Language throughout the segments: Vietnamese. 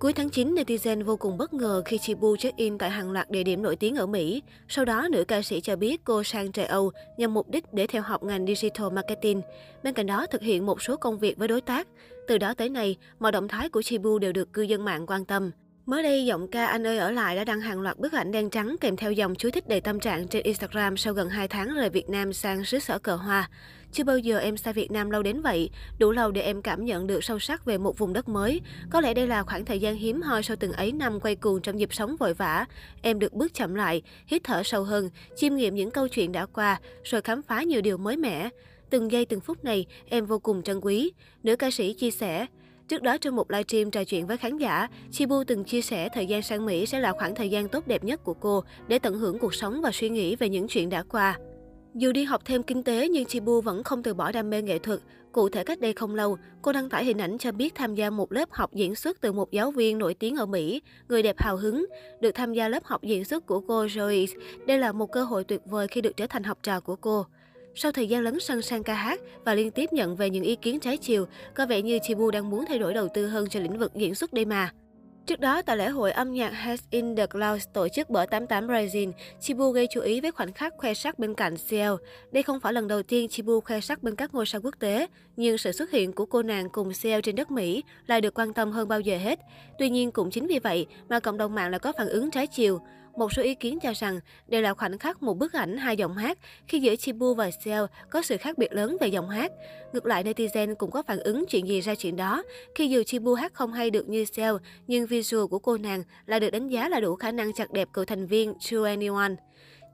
Cuối tháng 9, netizen vô cùng bất ngờ khi Chibu check-in tại hàng loạt địa điểm nổi tiếng ở Mỹ. Sau đó, nữ ca sĩ cho biết cô sang châu Âu nhằm mục đích để theo học ngành Digital Marketing. Bên cạnh đó, thực hiện một số công việc với đối tác. Từ đó tới nay, mọi động thái của Chibu đều được cư dân mạng quan tâm. Mới đây, giọng ca Anh ơi ở lại đã đăng hàng loạt bức ảnh đen trắng kèm theo dòng chú thích đầy tâm trạng trên Instagram sau gần 2 tháng rời Việt Nam sang xứ sở cờ hoa. Chưa bao giờ em xa Việt Nam lâu đến vậy, đủ lâu để em cảm nhận được sâu sắc về một vùng đất mới. Có lẽ đây là khoảng thời gian hiếm hoi sau từng ấy năm quay cuồng trong nhịp sống vội vã. Em được bước chậm lại, hít thở sâu hơn, chiêm nghiệm những câu chuyện đã qua, rồi khám phá nhiều điều mới mẻ. Từng giây từng phút này, em vô cùng trân quý. Nữ ca sĩ chia sẻ, Trước đó trong một livestream trò chuyện với khán giả, Chibu từng chia sẻ thời gian sang Mỹ sẽ là khoảng thời gian tốt đẹp nhất của cô để tận hưởng cuộc sống và suy nghĩ về những chuyện đã qua. Dù đi học thêm kinh tế nhưng Chibu vẫn không từ bỏ đam mê nghệ thuật. Cụ thể cách đây không lâu, cô đăng tải hình ảnh cho biết tham gia một lớp học diễn xuất từ một giáo viên nổi tiếng ở Mỹ, người đẹp hào hứng. Được tham gia lớp học diễn xuất của cô Joyce, đây là một cơ hội tuyệt vời khi được trở thành học trò của cô. Sau thời gian lấn sân sang ca hát và liên tiếp nhận về những ý kiến trái chiều, có vẻ như Chibu đang muốn thay đổi đầu tư hơn cho lĩnh vực diễn xuất đây mà. Trước đó, tại lễ hội âm nhạc Heads in the Clouds tổ chức bởi 88 Rising, Chibu gây chú ý với khoảnh khắc khoe sắc bên cạnh Ciel. Đây không phải lần đầu tiên Chibu khoe sắc bên các ngôi sao quốc tế, nhưng sự xuất hiện của cô nàng cùng Ciel trên đất Mỹ lại được quan tâm hơn bao giờ hết. Tuy nhiên, cũng chính vì vậy mà cộng đồng mạng lại có phản ứng trái chiều. Một số ý kiến cho rằng đây là khoảnh khắc một bức ảnh hai giọng hát khi giữa Chibu và Seo có sự khác biệt lớn về giọng hát. Ngược lại, netizen cũng có phản ứng chuyện gì ra chuyện đó. Khi dù Chibu hát không hay được như Seo, nhưng visual của cô nàng là được đánh giá là đủ khả năng chặt đẹp cựu thành viên True Anyone.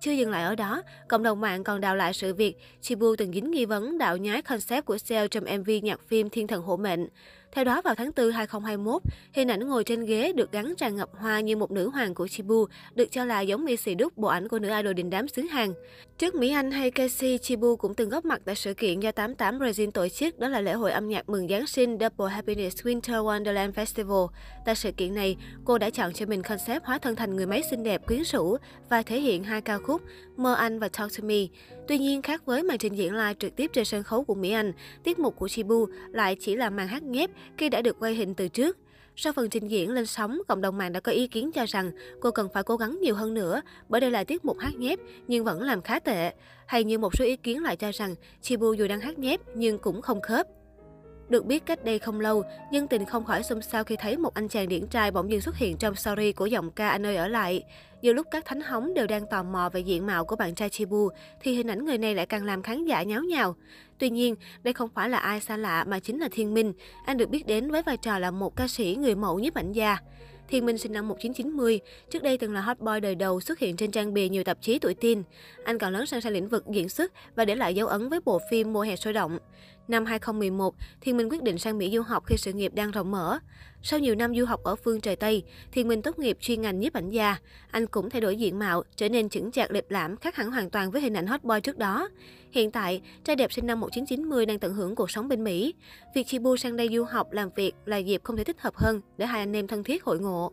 Chưa dừng lại ở đó, cộng đồng mạng còn đào lại sự việc Chibu từng dính nghi vấn đạo nhái concept của Seo trong MV nhạc phim Thiên thần hộ mệnh. Theo đó, vào tháng 4 2021, hình ảnh ngồi trên ghế được gắn tràn ngập hoa như một nữ hoàng của Chibu, được cho là giống Missy Đúc, bộ ảnh của nữ idol đình đám xứ Hàn. Trước Mỹ Anh hay Casey, Chibu cũng từng góp mặt tại sự kiện do 88 Brazil tổ chức, đó là lễ hội âm nhạc mừng Giáng sinh Double Happiness Winter Wonderland Festival. Tại sự kiện này, cô đã chọn cho mình concept hóa thân thành người máy xinh đẹp, quyến rũ và thể hiện hai ca khúc Mơ Anh và Talk to Me. Tuy nhiên, khác với màn trình diễn live trực tiếp trên sân khấu của Mỹ Anh, tiết mục của Chibu lại chỉ là màn hát nhép khi đã được quay hình từ trước. Sau phần trình diễn lên sóng, cộng đồng mạng đã có ý kiến cho rằng cô cần phải cố gắng nhiều hơn nữa bởi đây là tiết mục hát nhép nhưng vẫn làm khá tệ. Hay như một số ý kiến lại cho rằng Chibu dù đang hát nhép nhưng cũng không khớp. Được biết cách đây không lâu, nhân tình không khỏi xôn xao khi thấy một anh chàng điển trai bỗng nhiên xuất hiện trong story của giọng ca Anh ơi ở lại. Giữa lúc các thánh hóng đều đang tò mò về diện mạo của bạn trai Chibu, thì hình ảnh người này lại càng làm khán giả nháo nhào. Tuy nhiên, đây không phải là ai xa lạ mà chính là Thiên Minh. Anh được biết đến với vai trò là một ca sĩ người mẫu nhiếp ảnh gia. Thiên Minh sinh năm 1990, trước đây từng là hot boy đời đầu xuất hiện trên trang bìa nhiều tạp chí tuổi teen. Anh còn lớn sang sang lĩnh vực diễn xuất và để lại dấu ấn với bộ phim Mùa hè sôi động. Năm 2011, Thiên Minh quyết định sang Mỹ du học khi sự nghiệp đang rộng mở. Sau nhiều năm du học ở phương trời Tây, Thiên Minh tốt nghiệp chuyên ngành nhiếp ảnh gia. Anh cũng thay đổi diện mạo, trở nên chững chạc lịch lãm, khác hẳn hoàn toàn với hình ảnh hot boy trước đó. Hiện tại, trai đẹp sinh năm 1990 đang tận hưởng cuộc sống bên Mỹ. Việc Chibu sang đây du học, làm việc là dịp không thể thích hợp hơn để hai anh em thân thiết hội ngộ.